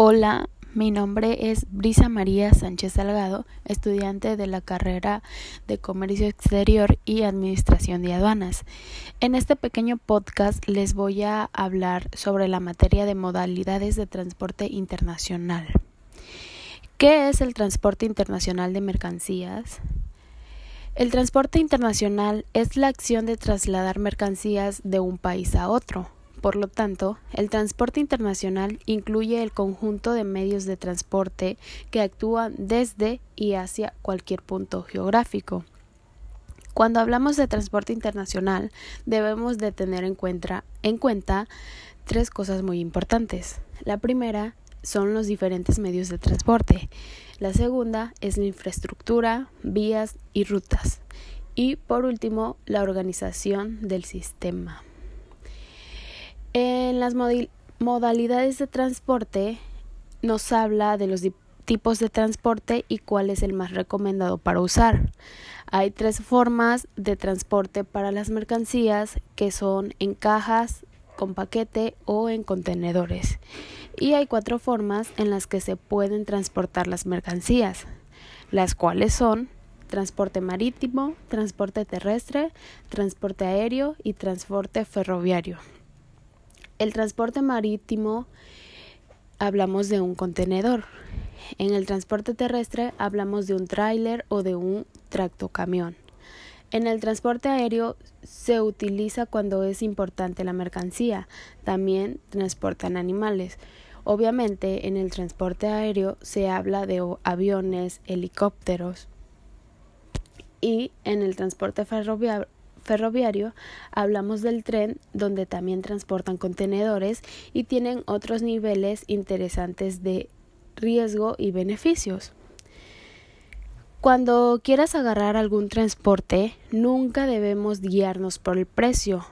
Hola, mi nombre es Brisa María Sánchez Salgado, estudiante de la carrera de Comercio Exterior y Administración de Aduanas. En este pequeño podcast les voy a hablar sobre la materia de modalidades de transporte internacional. ¿Qué es el transporte internacional de mercancías? El transporte internacional es la acción de trasladar mercancías de un país a otro por lo tanto, el transporte internacional incluye el conjunto de medios de transporte que actúan desde y hacia cualquier punto geográfico. Cuando hablamos de transporte internacional, debemos de tener en cuenta, en cuenta tres cosas muy importantes. La primera son los diferentes medios de transporte. La segunda es la infraestructura, vías y rutas. Y por último, la organización del sistema. En las modalidades de transporte nos habla de los tipos de transporte y cuál es el más recomendado para usar. Hay tres formas de transporte para las mercancías que son en cajas, con paquete o en contenedores. Y hay cuatro formas en las que se pueden transportar las mercancías, las cuales son transporte marítimo, transporte terrestre, transporte aéreo y transporte ferroviario. El transporte marítimo hablamos de un contenedor. En el transporte terrestre hablamos de un tráiler o de un tractocamión. En el transporte aéreo se utiliza cuando es importante la mercancía. También transportan animales. Obviamente en el transporte aéreo se habla de aviones, helicópteros. Y en el transporte ferroviario ferroviario, hablamos del tren, donde también transportan contenedores y tienen otros niveles interesantes de riesgo y beneficios. Cuando quieras agarrar algún transporte, nunca debemos guiarnos por el precio,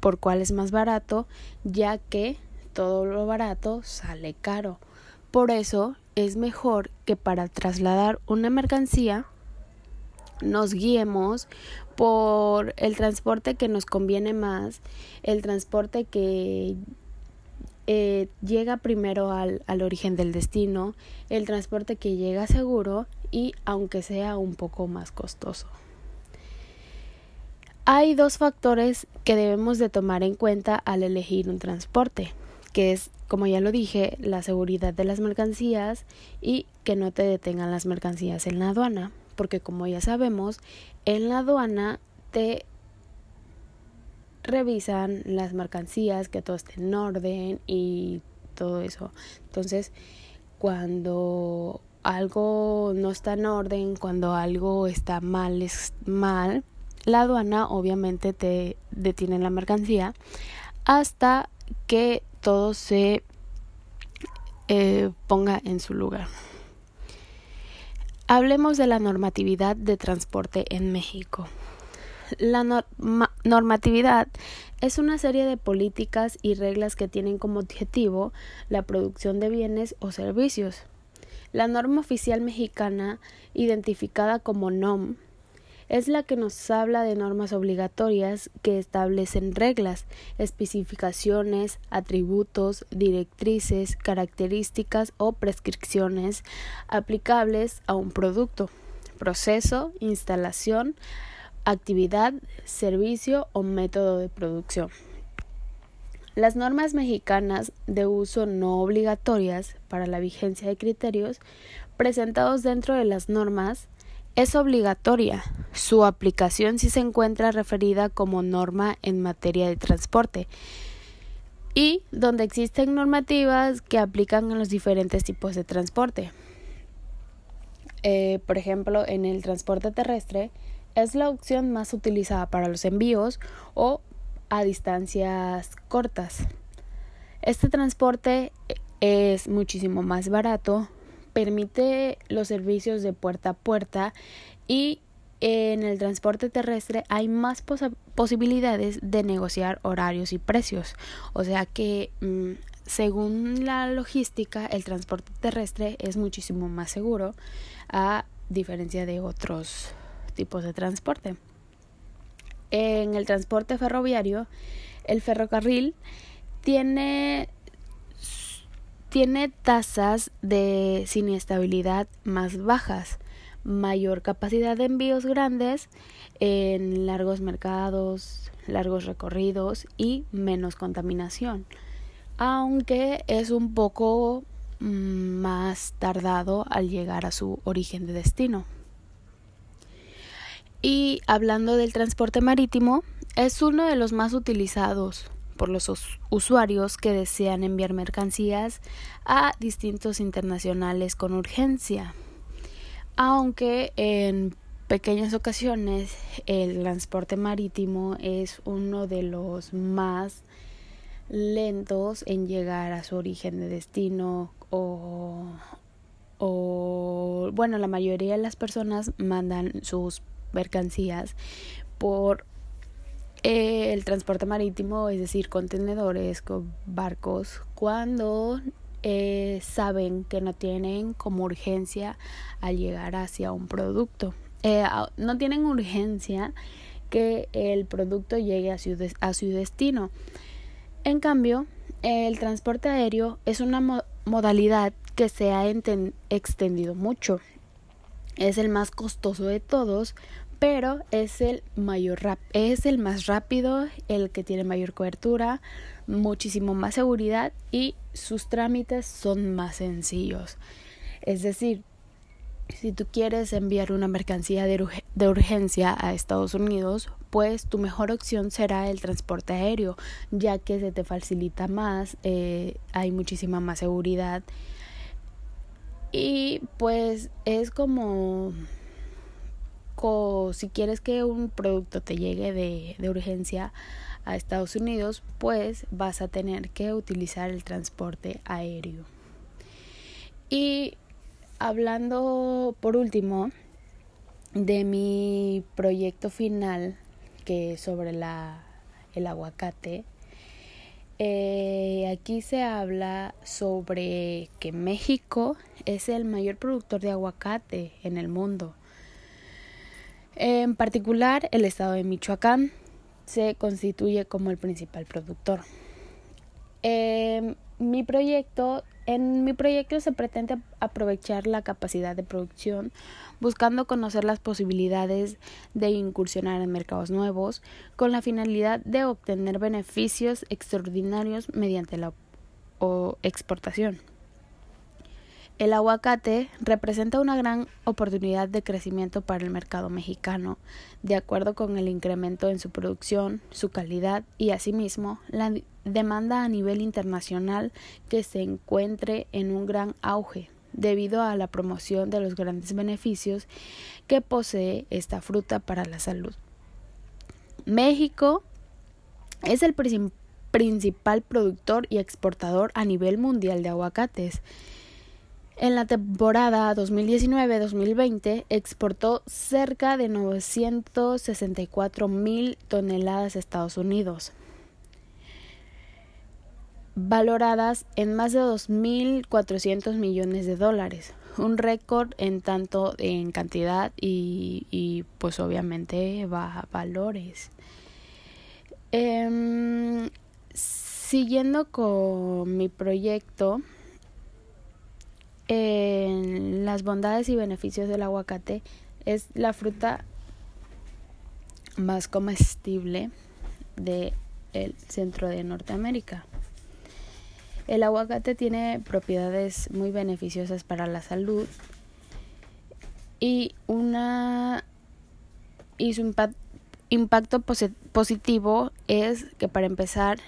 por cuál es más barato, ya que todo lo barato sale caro. Por eso es mejor que para trasladar una mercancía nos guiemos por el transporte que nos conviene más, el transporte que eh, llega primero al, al origen del destino, el transporte que llega seguro y aunque sea un poco más costoso. Hay dos factores que debemos de tomar en cuenta al elegir un transporte, que es, como ya lo dije, la seguridad de las mercancías y que no te detengan las mercancías en la aduana porque como ya sabemos, en la aduana te revisan las mercancías, que todo esté en orden y todo eso. Entonces, cuando algo no está en orden, cuando algo está mal, es mal, la aduana obviamente te detiene la mercancía hasta que todo se eh, ponga en su lugar. Hablemos de la normatividad de transporte en México. La normatividad es una serie de políticas y reglas que tienen como objetivo la producción de bienes o servicios. La norma oficial mexicana, identificada como NOM, es la que nos habla de normas obligatorias que establecen reglas, especificaciones, atributos, directrices, características o prescripciones aplicables a un producto, proceso, instalación, actividad, servicio o método de producción. Las normas mexicanas de uso no obligatorias para la vigencia de criterios presentados dentro de las normas es obligatoria. Su aplicación si se encuentra referida como norma en materia de transporte y donde existen normativas que aplican a los diferentes tipos de transporte. Eh, por ejemplo, en el transporte terrestre es la opción más utilizada para los envíos o a distancias cortas. Este transporte es muchísimo más barato, permite los servicios de puerta a puerta y en el transporte terrestre hay más posibilidades de negociar horarios y precios. O sea que mm, según la logística, el transporte terrestre es muchísimo más seguro a diferencia de otros tipos de transporte. En el transporte ferroviario, el ferrocarril tiene tiene tasas de sinestabilidad más bajas, mayor capacidad de envíos grandes en largos mercados, largos recorridos y menos contaminación, aunque es un poco mm, más tardado al llegar a su origen de destino. Y hablando del transporte marítimo, es uno de los más utilizados por los usuarios que desean enviar mercancías a distintos internacionales con urgencia. Aunque en pequeñas ocasiones el transporte marítimo es uno de los más lentos en llegar a su origen de destino o, bueno la mayoría de las personas mandan sus mercancías por eh, el transporte marítimo, es decir, contenedores, con barcos, cuando eh, saben que no tienen como urgencia al llegar hacia un producto. Eh, no tienen urgencia que el producto llegue a su, a su destino. En cambio, el transporte aéreo es una modalidad que se ha extendido mucho. Es el más costoso de todos pero es el mayor es el más rápido, el que tiene mayor cobertura, muchísimo más seguridad y sus trámites son más sencillos. Es decir, si tú quieres enviar una mercancía de, urgencia a Estados Unidos, pues tu mejor opción será el transporte aéreo, ya que se te facilita más, eh, hay muchísima más seguridad y pues es como si quieres que un producto te llegue de, de urgencia a Estados Unidos, pues vas a tener que utilizar el transporte aéreo. Y hablando por último de mi proyecto final, que es sobre la, el aguacate, eh, aquí se habla sobre que México es el mayor productor de aguacate en el mundo. En particular, el estado de Michoacán se constituye como el principal productor. Em, mi proyecto, en mi proyecto se pretende aprovechar la capacidad de producción, buscando conocer las posibilidades de incursionar en mercados nuevos, con la finalidad de obtener beneficios extraordinarios mediante la exportación. El aguacate representa una gran oportunidad de crecimiento para el mercado mexicano, de acuerdo con el incremento en su producción, su calidad y asimismo la demanda a nivel internacional que se encuentre en un gran auge debido a la promoción de los grandes beneficios que posee esta fruta para la salud. México es el principal productor y exportador a nivel mundial de aguacates en la temporada 2019-2020 exportó cerca de 964 mil toneladas a Estados Unidos, valoradas en más de 2.400 millones de dólares, un récord en tanto en cantidad y, pues obviamente va valores. Em, siguiendo con mi proyecto, en las bondades y beneficios del aguacate es la fruta más comestible del centro de Norteamérica. El aguacate tiene propiedades muy beneficiosas para la salud y una y su impacto positivo es que para empezar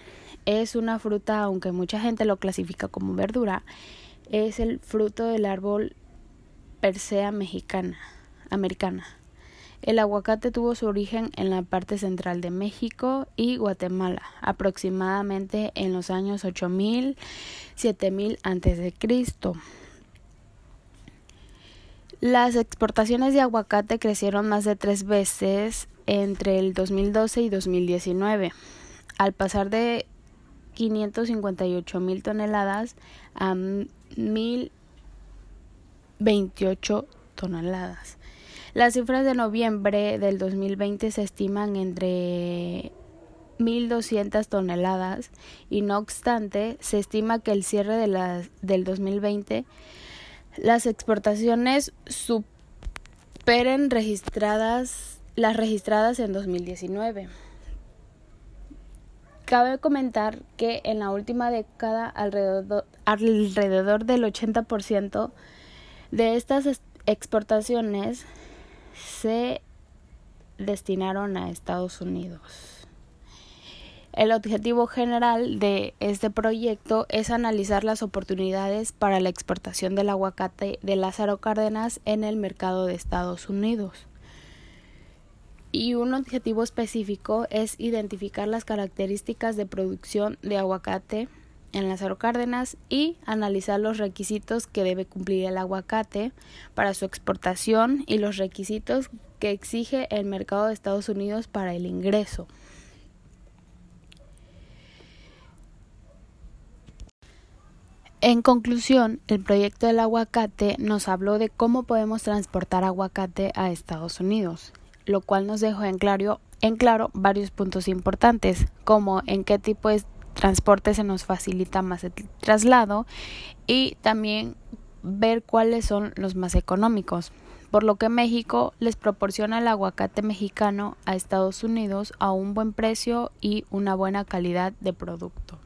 es una fruta aunque mucha gente lo clasifica como verdura es el fruto del árbol Persea mexicana, americana. El aguacate tuvo su origen en la parte central de México y Guatemala, aproximadamente en los años 8000, 7000 a.C. Las exportaciones de aguacate crecieron más de tres veces entre el 2012 y 2019, al pasar de 558 mil toneladas a 1028 toneladas. Las cifras de noviembre del 2020 se estiman entre 1.200 toneladas y no obstante se estima que el cierre de la, del 2020 las exportaciones superen registradas las registradas en 2019. Cabe comentar que en la última década alrededor, del 80% de estas exportaciones se destinaron a Estados Unidos. El objetivo general de este proyecto es analizar las oportunidades para la exportación del aguacate de Lázaro Cárdenas en el mercado de Estados Unidos y un objetivo específico es identificar las características de producción de aguacate en Lázaro Cárdenas y analizar los requisitos que debe cumplir el aguacate para su exportación y los requisitos que exige el mercado de Estados Unidos para el ingreso. En conclusión, el proyecto del aguacate nos habló de cómo podemos transportar aguacate a Estados Unidos lo cual nos dejó en claro, en claro varios puntos importantes, como en qué tipo de transporte se nos facilita más el traslado y también ver cuáles son los más económicos, por lo que México les proporciona el aguacate mexicano a Estados Unidos a un buen precio y una buena calidad de producto.